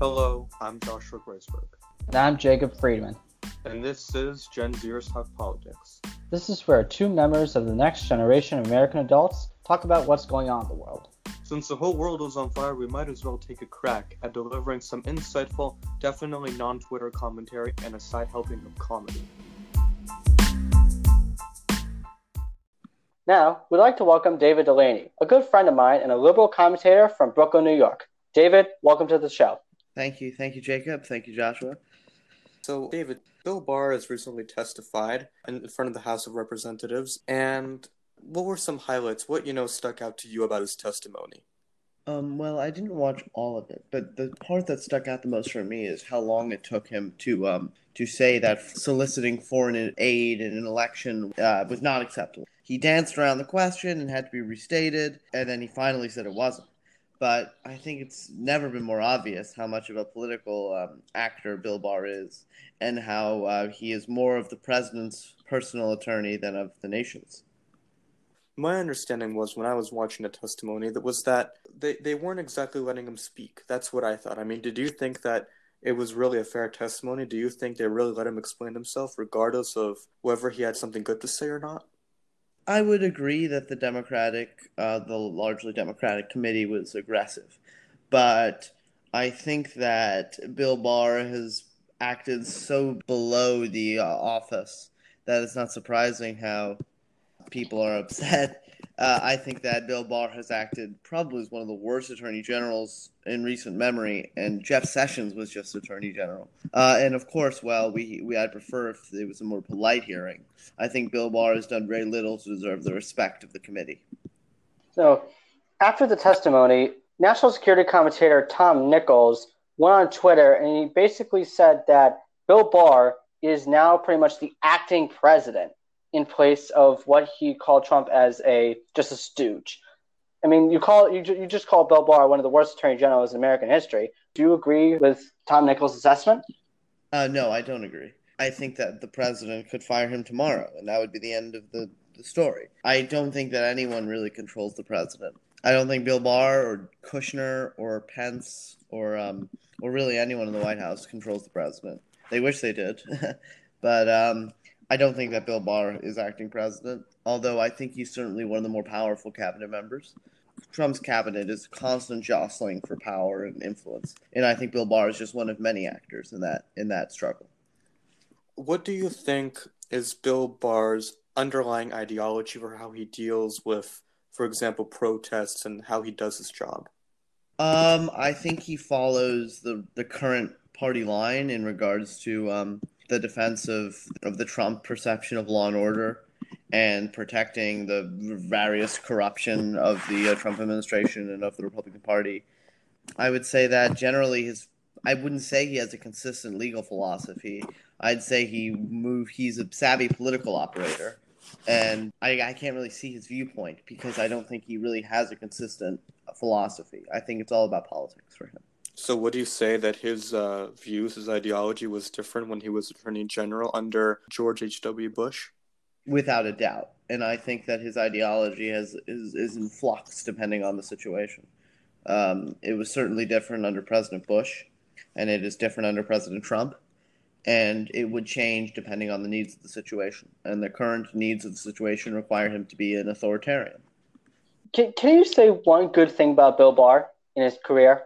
Hello, I'm Joshua Graceberg. And I'm Jacob Friedman. And this is Gen Zers Talk Politics. This is where two members of the next generation of American adults talk about what's going on in the world. Since the whole world is on fire, we might as well take a crack at delivering some insightful, definitely non Twitter commentary and a side helping of comedy. Now, we'd like to welcome David Delaney, a good friend of mine and a liberal commentator from Brooklyn, New York. David, welcome to the show. Thank you. Thank you, Jacob. Thank you, Joshua. So, David, Bill Barr has recently testified in front of the House of Representatives, and what were some highlights? What, you know, stuck out to you about his testimony? Um, well, I didn't watch all of it, but the part that stuck out the most for me is how long it took him to um, to say that soliciting foreign aid in an election uh, was not acceptable. He danced around the question and had to be restated, and then he finally said it wasn't. But I think it's never been more obvious how much of a political um, actor Bill Barr is, and how uh, he is more of the president's personal attorney than of the nation's my understanding was when I was watching the testimony that was that they, they weren't exactly letting him speak. That's what I thought. I mean, did you think that it was really a fair testimony? Do you think they really let him explain himself regardless of whether he had something good to say or not? I would agree that the Democratic, uh, the largely Democratic committee was aggressive. But I think that Bill Barr has acted so below the uh, office that it's not surprising how people are upset. Uh, I think that Bill Barr has acted probably as one of the worst attorney generals in recent memory, and Jeff Sessions was just attorney general. Uh, and of course, well, we, we I'd prefer if it was a more polite hearing. I think Bill Barr has done very little to deserve the respect of the committee. So, after the testimony, national security commentator Tom Nichols went on Twitter and he basically said that Bill Barr is now pretty much the acting president in place of what he called Trump as a just a stooge. I mean, you call you you just call Bill Barr one of the worst attorney generals in American history. Do you agree with Tom Nichols' assessment? Uh, no, I don't agree. I think that the president could fire him tomorrow, and that would be the end of the, the story. I don't think that anyone really controls the president. I don't think Bill Barr or Kushner or Pence or um, or really anyone in the White House controls the president. They wish they did, but um, I don't think that Bill Barr is acting president, although I think he's certainly one of the more powerful cabinet members. Trump's cabinet is constant jostling for power and influence, and I think Bill Barr is just one of many actors in that in that struggle. What do you think is Bill Barr's underlying ideology for how he deals with, for example, protests and how he does his job? Um, I think he follows the the current party line in regards to um, the defense of, of the Trump perception of law and order and protecting the various corruption of the uh, Trump administration and of the Republican Party. I would say that generally his I wouldn't say he has a consistent legal philosophy. I'd say he move he's a savvy political operator. And I, I can't really see his viewpoint because I don't think he really has a consistent philosophy. I think it's all about politics for him. So, would you say that his uh, views, his ideology was different when he was Attorney General under George H.W. Bush? Without a doubt. And I think that his ideology has, is, is in flux depending on the situation. Um, it was certainly different under President Bush, and it is different under President Trump. And it would change depending on the needs of the situation. And the current needs of the situation require him to be an authoritarian. Can, can you say one good thing about Bill Barr in his career?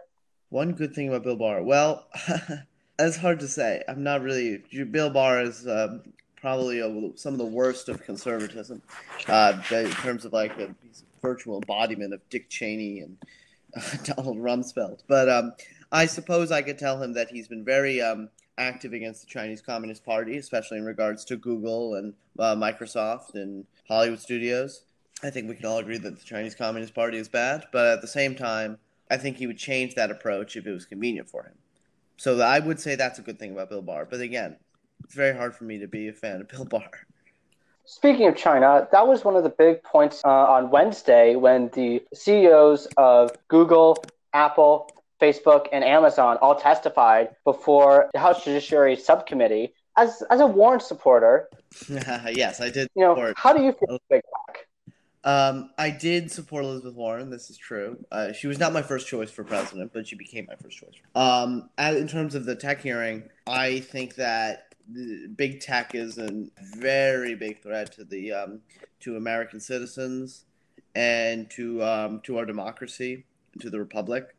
One good thing about Bill Barr. Well, that's hard to say. I'm not really. Bill Barr is um, probably a, some of the worst of conservatism uh, in terms of like a virtual embodiment of Dick Cheney and Donald Rumsfeld. But um, I suppose I could tell him that he's been very um, active against the Chinese Communist Party, especially in regards to Google and uh, Microsoft and Hollywood studios. I think we can all agree that the Chinese Communist Party is bad, but at the same time, I think he would change that approach if it was convenient for him. So I would say that's a good thing about Bill Barr. But again, it's very hard for me to be a fan of Bill Barr. Speaking of China, that was one of the big points uh, on Wednesday when the CEOs of Google, Apple, Facebook, and Amazon all testified before the House Judiciary Subcommittee. As, as a Warren supporter, yes, I did. You know, how do you feel, Big Mac? Um, I did support Elizabeth Warren. This is true. Uh, she was not my first choice for president, but she became my first choice. Um, as, in terms of the tech hearing, I think that big tech is a very big threat to the um, to American citizens and to um, to our democracy, to the republic.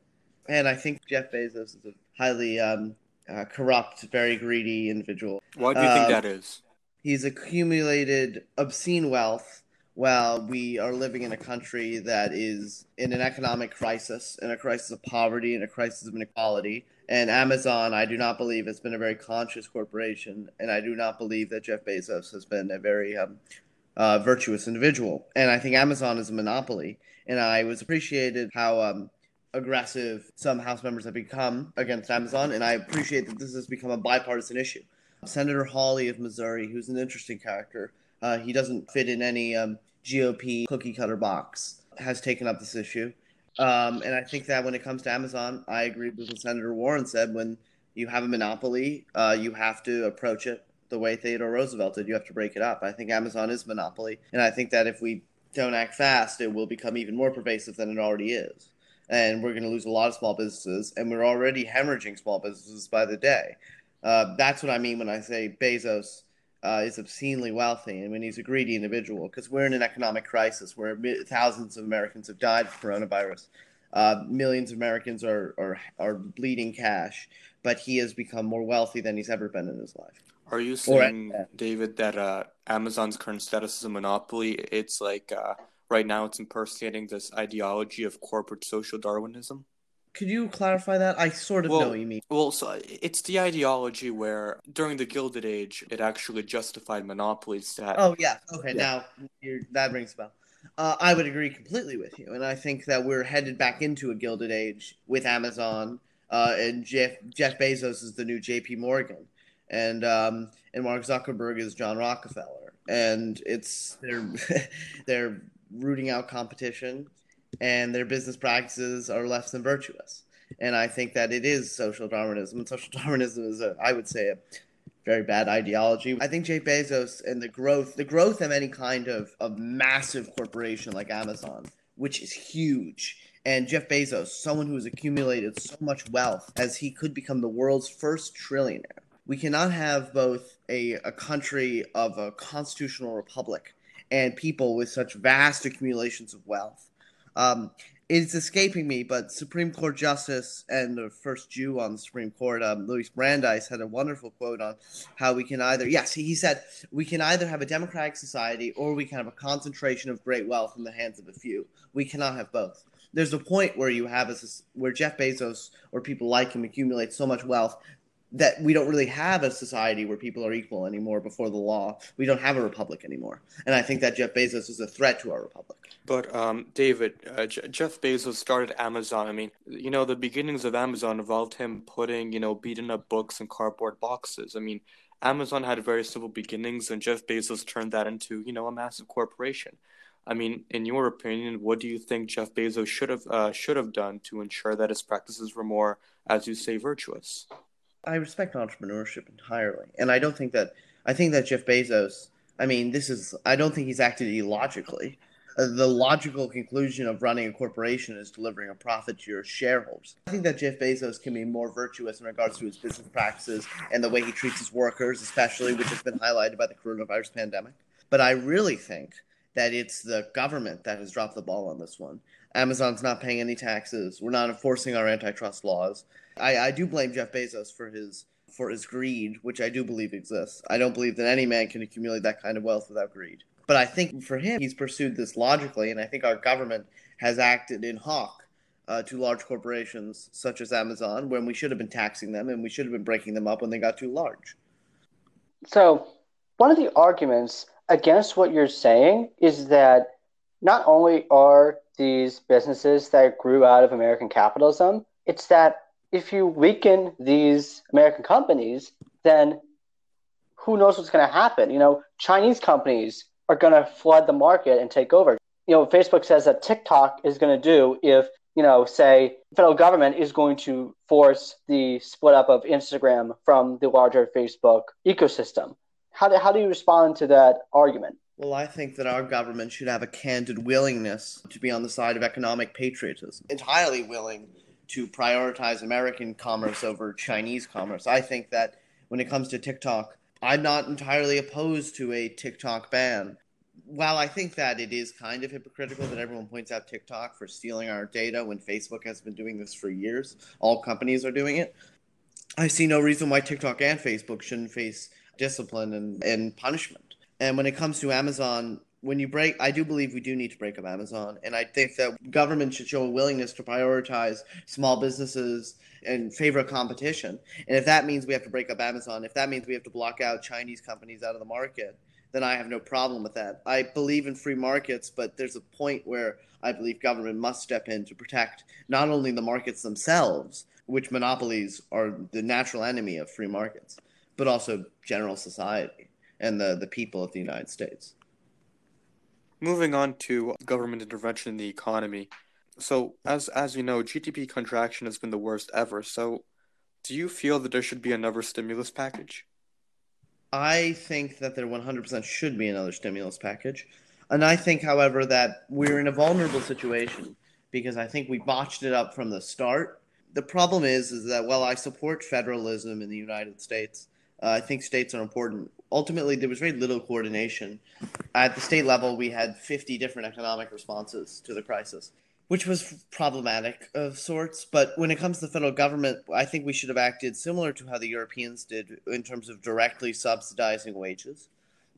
And I think Jeff Bezos is a highly um, uh, corrupt, very greedy individual. Why do you think that is? He's accumulated obscene wealth while we are living in a country that is in an economic crisis, in a crisis of poverty, in a crisis of inequality. And Amazon, I do not believe, has been a very conscious corporation, and I do not believe that Jeff Bezos has been a very um, uh, virtuous individual. And I think Amazon is a monopoly. And I was appreciated how um, aggressive some House members have become against Amazon, and I appreciate that this has become a bipartisan issue. Senator Hawley of Missouri, who's an interesting character, uh, he doesn't fit in any um, GOP cookie cutter box, has taken up this issue. Um, and I think that when it comes to Amazon, I agree with what Senator Warren said. When you have a monopoly, uh, you have to approach it the way Theodore Roosevelt did. You have to break it up. I think Amazon is monopoly, and I think that if we don't act fast, it will become even more pervasive than it already is. And we're going to lose a lot of small businesses, and we're already hemorrhaging small businesses by the day. Uh, that's what I mean when I say Bezos uh, is obscenely wealthy and when he's a greedy individual because we're in an economic crisis where thousands of Americans have died from coronavirus. Uh, millions of Americans are, are, are bleeding cash, but he has become more wealthy than he's ever been in his life. Are you saying, or, David, that uh, Amazon's current status is a monopoly? It's like uh, right now it's impersonating this ideology of corporate social Darwinism? Could you clarify that? I sort of well, know what you mean. Well, so it's the ideology where during the Gilded Age, it actually justified monopolies. That oh yeah, okay, yeah. now that rings a bell. Uh, I would agree completely with you, and I think that we're headed back into a Gilded Age with Amazon, uh, and Jeff Jeff Bezos is the new J.P. Morgan, and um, and Mark Zuckerberg is John Rockefeller, and it's they're they're rooting out competition and their business practices are less than virtuous. And I think that it is social Darwinism. And social Darwinism is, a, I would say, a very bad ideology. I think Jeff Bezos and the growth, the growth of any kind of, of massive corporation like Amazon, which is huge, and Jeff Bezos, someone who has accumulated so much wealth as he could become the world's first trillionaire. We cannot have both a, a country of a constitutional republic and people with such vast accumulations of wealth um, it's escaping me, but Supreme Court Justice and the first Jew on the Supreme Court, um, Louis Brandeis, had a wonderful quote on how we can either, yes, he said, we can either have a democratic society or we can have a concentration of great wealth in the hands of a few. We cannot have both. There's a point where you have a, where Jeff Bezos or people like him accumulate so much wealth that we don't really have a society where people are equal anymore before the law. We don't have a republic anymore, and I think that Jeff Bezos is a threat to our republic. But um, David, uh, J- Jeff Bezos started Amazon. I mean, you know, the beginnings of Amazon involved him putting, you know, beaten up books in cardboard boxes. I mean, Amazon had very simple beginnings, and Jeff Bezos turned that into, you know, a massive corporation. I mean, in your opinion, what do you think Jeff Bezos should have uh, should have done to ensure that his practices were more, as you say, virtuous? I respect entrepreneurship entirely, and I don't think that I think that Jeff Bezos. I mean, this is I don't think he's acted illogically. Uh, the logical conclusion of running a corporation is delivering a profit to your shareholders. I think that Jeff Bezos can be more virtuous in regards to his business practices and the way he treats his workers, especially which has been highlighted by the coronavirus pandemic. But I really think that it's the government that has dropped the ball on this one. Amazon's not paying any taxes. We're not enforcing our antitrust laws. I, I do blame Jeff Bezos for his for his greed, which I do believe exists. I don't believe that any man can accumulate that kind of wealth without greed. But I think for him, he's pursued this logically, and I think our government has acted in hock uh, to large corporations such as Amazon when we should have been taxing them and we should have been breaking them up when they got too large. So, one of the arguments against what you're saying is that not only are these businesses that grew out of American capitalism, it's that if you weaken these American companies, then who knows what's going to happen? You know, Chinese companies are going to flood the market and take over. You know, Facebook says that TikTok is going to do if, you know, say, federal government is going to force the split up of Instagram from the larger Facebook ecosystem. How do, how do you respond to that argument? Well, I think that our government should have a candid willingness to be on the side of economic patriotism, entirely willing to prioritize American commerce over Chinese commerce. I think that when it comes to TikTok, I'm not entirely opposed to a TikTok ban. While I think that it is kind of hypocritical that everyone points out TikTok for stealing our data when Facebook has been doing this for years, all companies are doing it. I see no reason why TikTok and Facebook shouldn't face discipline and, and punishment. And when it comes to Amazon, when you break, I do believe we do need to break up Amazon. And I think that government should show a willingness to prioritize small businesses and favor competition. And if that means we have to break up Amazon, if that means we have to block out Chinese companies out of the market, then I have no problem with that. I believe in free markets, but there's a point where I believe government must step in to protect not only the markets themselves, which monopolies are the natural enemy of free markets, but also general society and the, the people of the United States. Moving on to government intervention in the economy. So, as as you know, GDP contraction has been the worst ever. So, do you feel that there should be another stimulus package? I think that there 100% should be another stimulus package. And I think, however, that we're in a vulnerable situation because I think we botched it up from the start. The problem is, is that while I support federalism in the United States, uh, I think states are important. Ultimately, there was very little coordination. At the state level, we had 50 different economic responses to the crisis, which was problematic of sorts. But when it comes to the federal government, I think we should have acted similar to how the Europeans did in terms of directly subsidizing wages.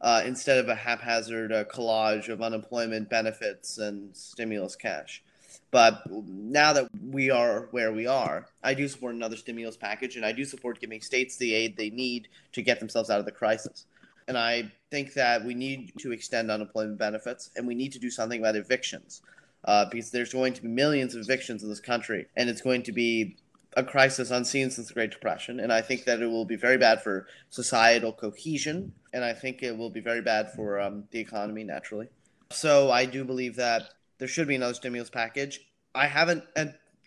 Uh, instead of a haphazard uh, collage of unemployment benefits and stimulus cash. But now that we are where we are, I do support another stimulus package, and I do support giving states the aid they need to get themselves out of the crisis. And I think that we need to extend unemployment benefits, and we need to do something about evictions, uh, because there's going to be millions of evictions in this country, and it's going to be a crisis unseen since the Great Depression. And I think that it will be very bad for societal cohesion, and I think it will be very bad for um, the economy naturally. So I do believe that there should be another stimulus package. I haven't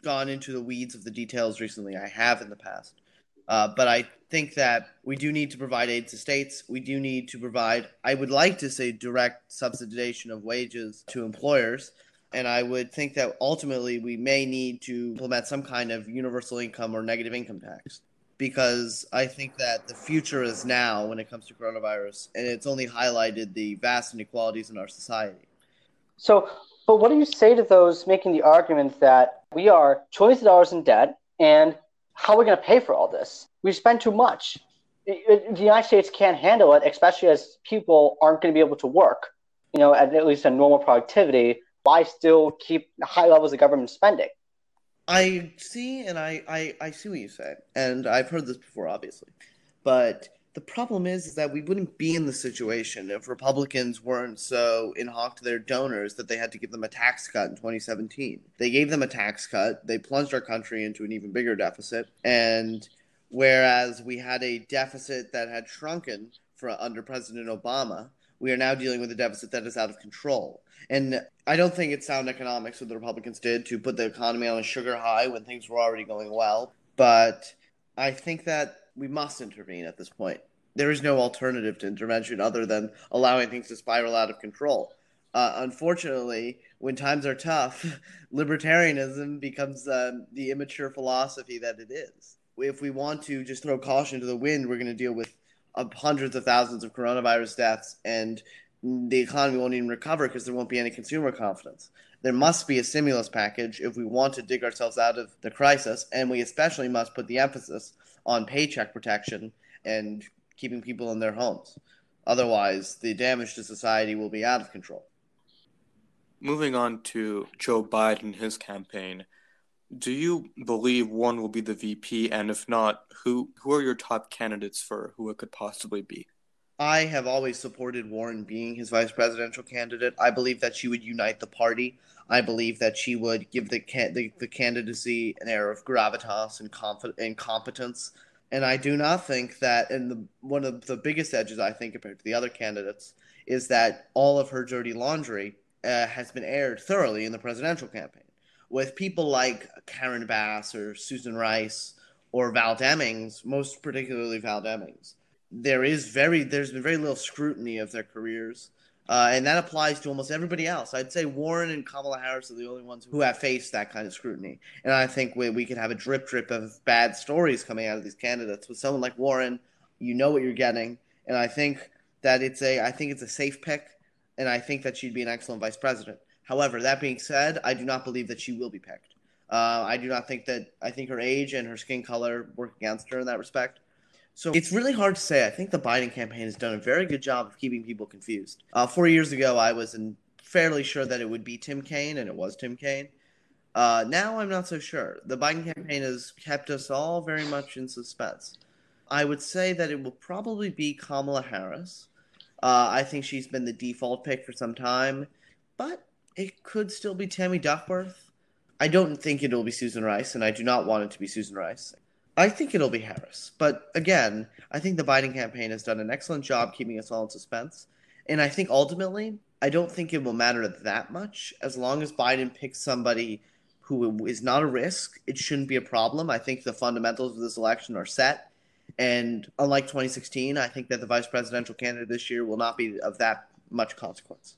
gone into the weeds of the details recently. I have in the past. Uh, but I think that we do need to provide aid to states. We do need to provide, I would like to say, direct subsidization of wages to employers. And I would think that ultimately we may need to implement some kind of universal income or negative income tax because I think that the future is now when it comes to coronavirus, and it's only highlighted the vast inequalities in our society. So, but what do you say to those making the argument that we are trillions of dollars in debt and how are we going to pay for all this? We spend too much. the United States can't handle it, especially as people aren't going to be able to work, you know, at, at least a normal productivity. Why still keep high levels of government spending? I see, and I, I, I see what you say, and I've heard this before, obviously, but the problem is, is that we wouldn't be in the situation if Republicans weren't so in hock to their donors that they had to give them a tax cut in 2017. They gave them a tax cut. They plunged our country into an even bigger deficit. And whereas we had a deficit that had shrunken for under President Obama, we are now dealing with a deficit that is out of control. And I don't think it's sound economics what the Republicans did to put the economy on a sugar high when things were already going well. But I think that we must intervene at this point. There is no alternative to intervention other than allowing things to spiral out of control. Uh, unfortunately, when times are tough, libertarianism becomes uh, the immature philosophy that it is. If we want to just throw caution to the wind, we're going to deal with uh, hundreds of thousands of coronavirus deaths, and the economy won't even recover because there won't be any consumer confidence. There must be a stimulus package if we want to dig ourselves out of the crisis, and we especially must put the emphasis on paycheck protection and keeping people in their homes. Otherwise, the damage to society will be out of control. Moving on to Joe Biden and his campaign, do you believe Warren will be the VP? And if not, who who are your top candidates for who it could possibly be? I have always supported Warren being his vice presidential candidate. I believe that she would unite the party. I believe that she would give the the, the candidacy an air of gravitas and, conf- and competence. And I do not think that, and the, one of the biggest edges I think compared to the other candidates is that all of her dirty laundry uh, has been aired thoroughly in the presidential campaign. With people like Karen Bass or Susan Rice or Val Demings, most particularly Val Demings, there is very there's been very little scrutiny of their careers. Uh, and that applies to almost everybody else. I'd say Warren and Kamala Harris are the only ones who have faced that kind of scrutiny. And I think we, we could have a drip drip of bad stories coming out of these candidates. With someone like Warren, you know what you're getting. And I think that it's a I think it's a safe pick. And I think that she'd be an excellent vice president. However, that being said, I do not believe that she will be picked. Uh, I do not think that I think her age and her skin color work against her in that respect. So it's really hard to say. I think the Biden campaign has done a very good job of keeping people confused. Uh, four years ago, I was in fairly sure that it would be Tim Kaine, and it was Tim Kaine. Uh, now I'm not so sure. The Biden campaign has kept us all very much in suspense. I would say that it will probably be Kamala Harris. Uh, I think she's been the default pick for some time, but it could still be Tammy Duckworth. I don't think it'll be Susan Rice, and I do not want it to be Susan Rice. I think it'll be Harris. But again, I think the Biden campaign has done an excellent job keeping us all in suspense. And I think ultimately, I don't think it will matter that much as long as Biden picks somebody who is not a risk. It shouldn't be a problem. I think the fundamentals of this election are set. And unlike 2016, I think that the vice presidential candidate this year will not be of that much consequence.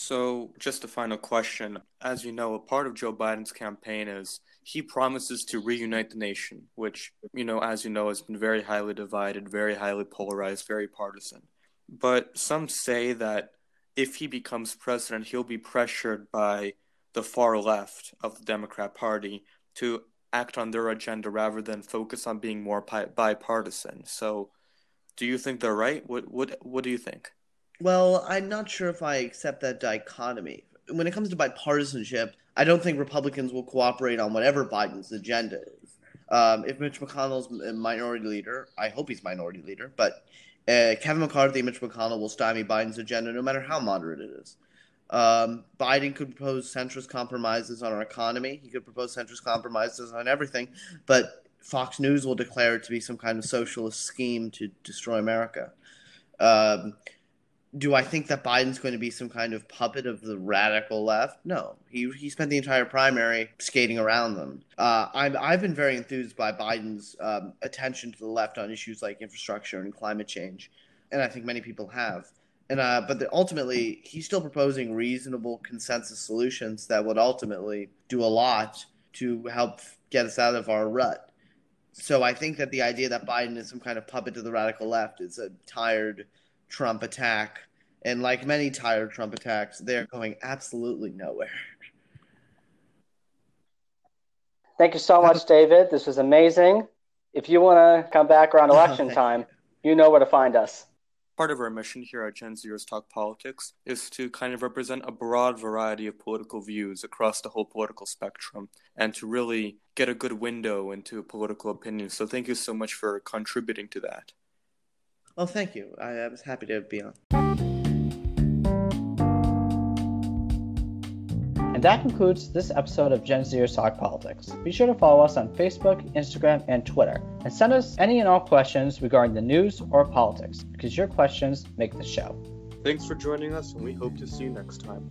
So, just a final question. As you know, a part of Joe Biden's campaign is he promises to reunite the nation, which, you know, as you know, has been very highly divided, very highly polarized, very partisan. But some say that if he becomes president, he'll be pressured by the far left of the Democrat Party to act on their agenda rather than focus on being more bipartisan. So, do you think they're right? What what what do you think? Well, I'm not sure if I accept that dichotomy. When it comes to bipartisanship, I don't think Republicans will cooperate on whatever Biden's agenda is. Um, if Mitch McConnell's minority leader, I hope he's minority leader, but uh, Kevin McCarthy and Mitch McConnell will stymie Biden's agenda no matter how moderate it is. Um, Biden could propose centrist compromises on our economy. He could propose centrist compromises on everything, but Fox News will declare it to be some kind of socialist scheme to destroy America. Um, do I think that Biden's going to be some kind of puppet of the radical left? No, he he spent the entire primary skating around them. Uh, I'm I've been very enthused by Biden's um, attention to the left on issues like infrastructure and climate change, and I think many people have. And uh, but the, ultimately, he's still proposing reasonable consensus solutions that would ultimately do a lot to help get us out of our rut. So I think that the idea that Biden is some kind of puppet to the radical left is a tired Trump attack. And like many tired Trump attacks, they're going absolutely nowhere. Thank you so much, David. This was amazing. If you want to come back around oh, election oh, time, you. you know where to find us. Part of our mission here at Gen Zers Talk Politics is to kind of represent a broad variety of political views across the whole political spectrum and to really get a good window into political opinions. So, thank you so much for contributing to that. Well, thank you. I, I was happy to be on. And that concludes this episode of Gen Zers Talk Politics. Be sure to follow us on Facebook, Instagram, and Twitter, and send us any and all questions regarding the news or politics, because your questions make the show. Thanks for joining us, and we hope to see you next time.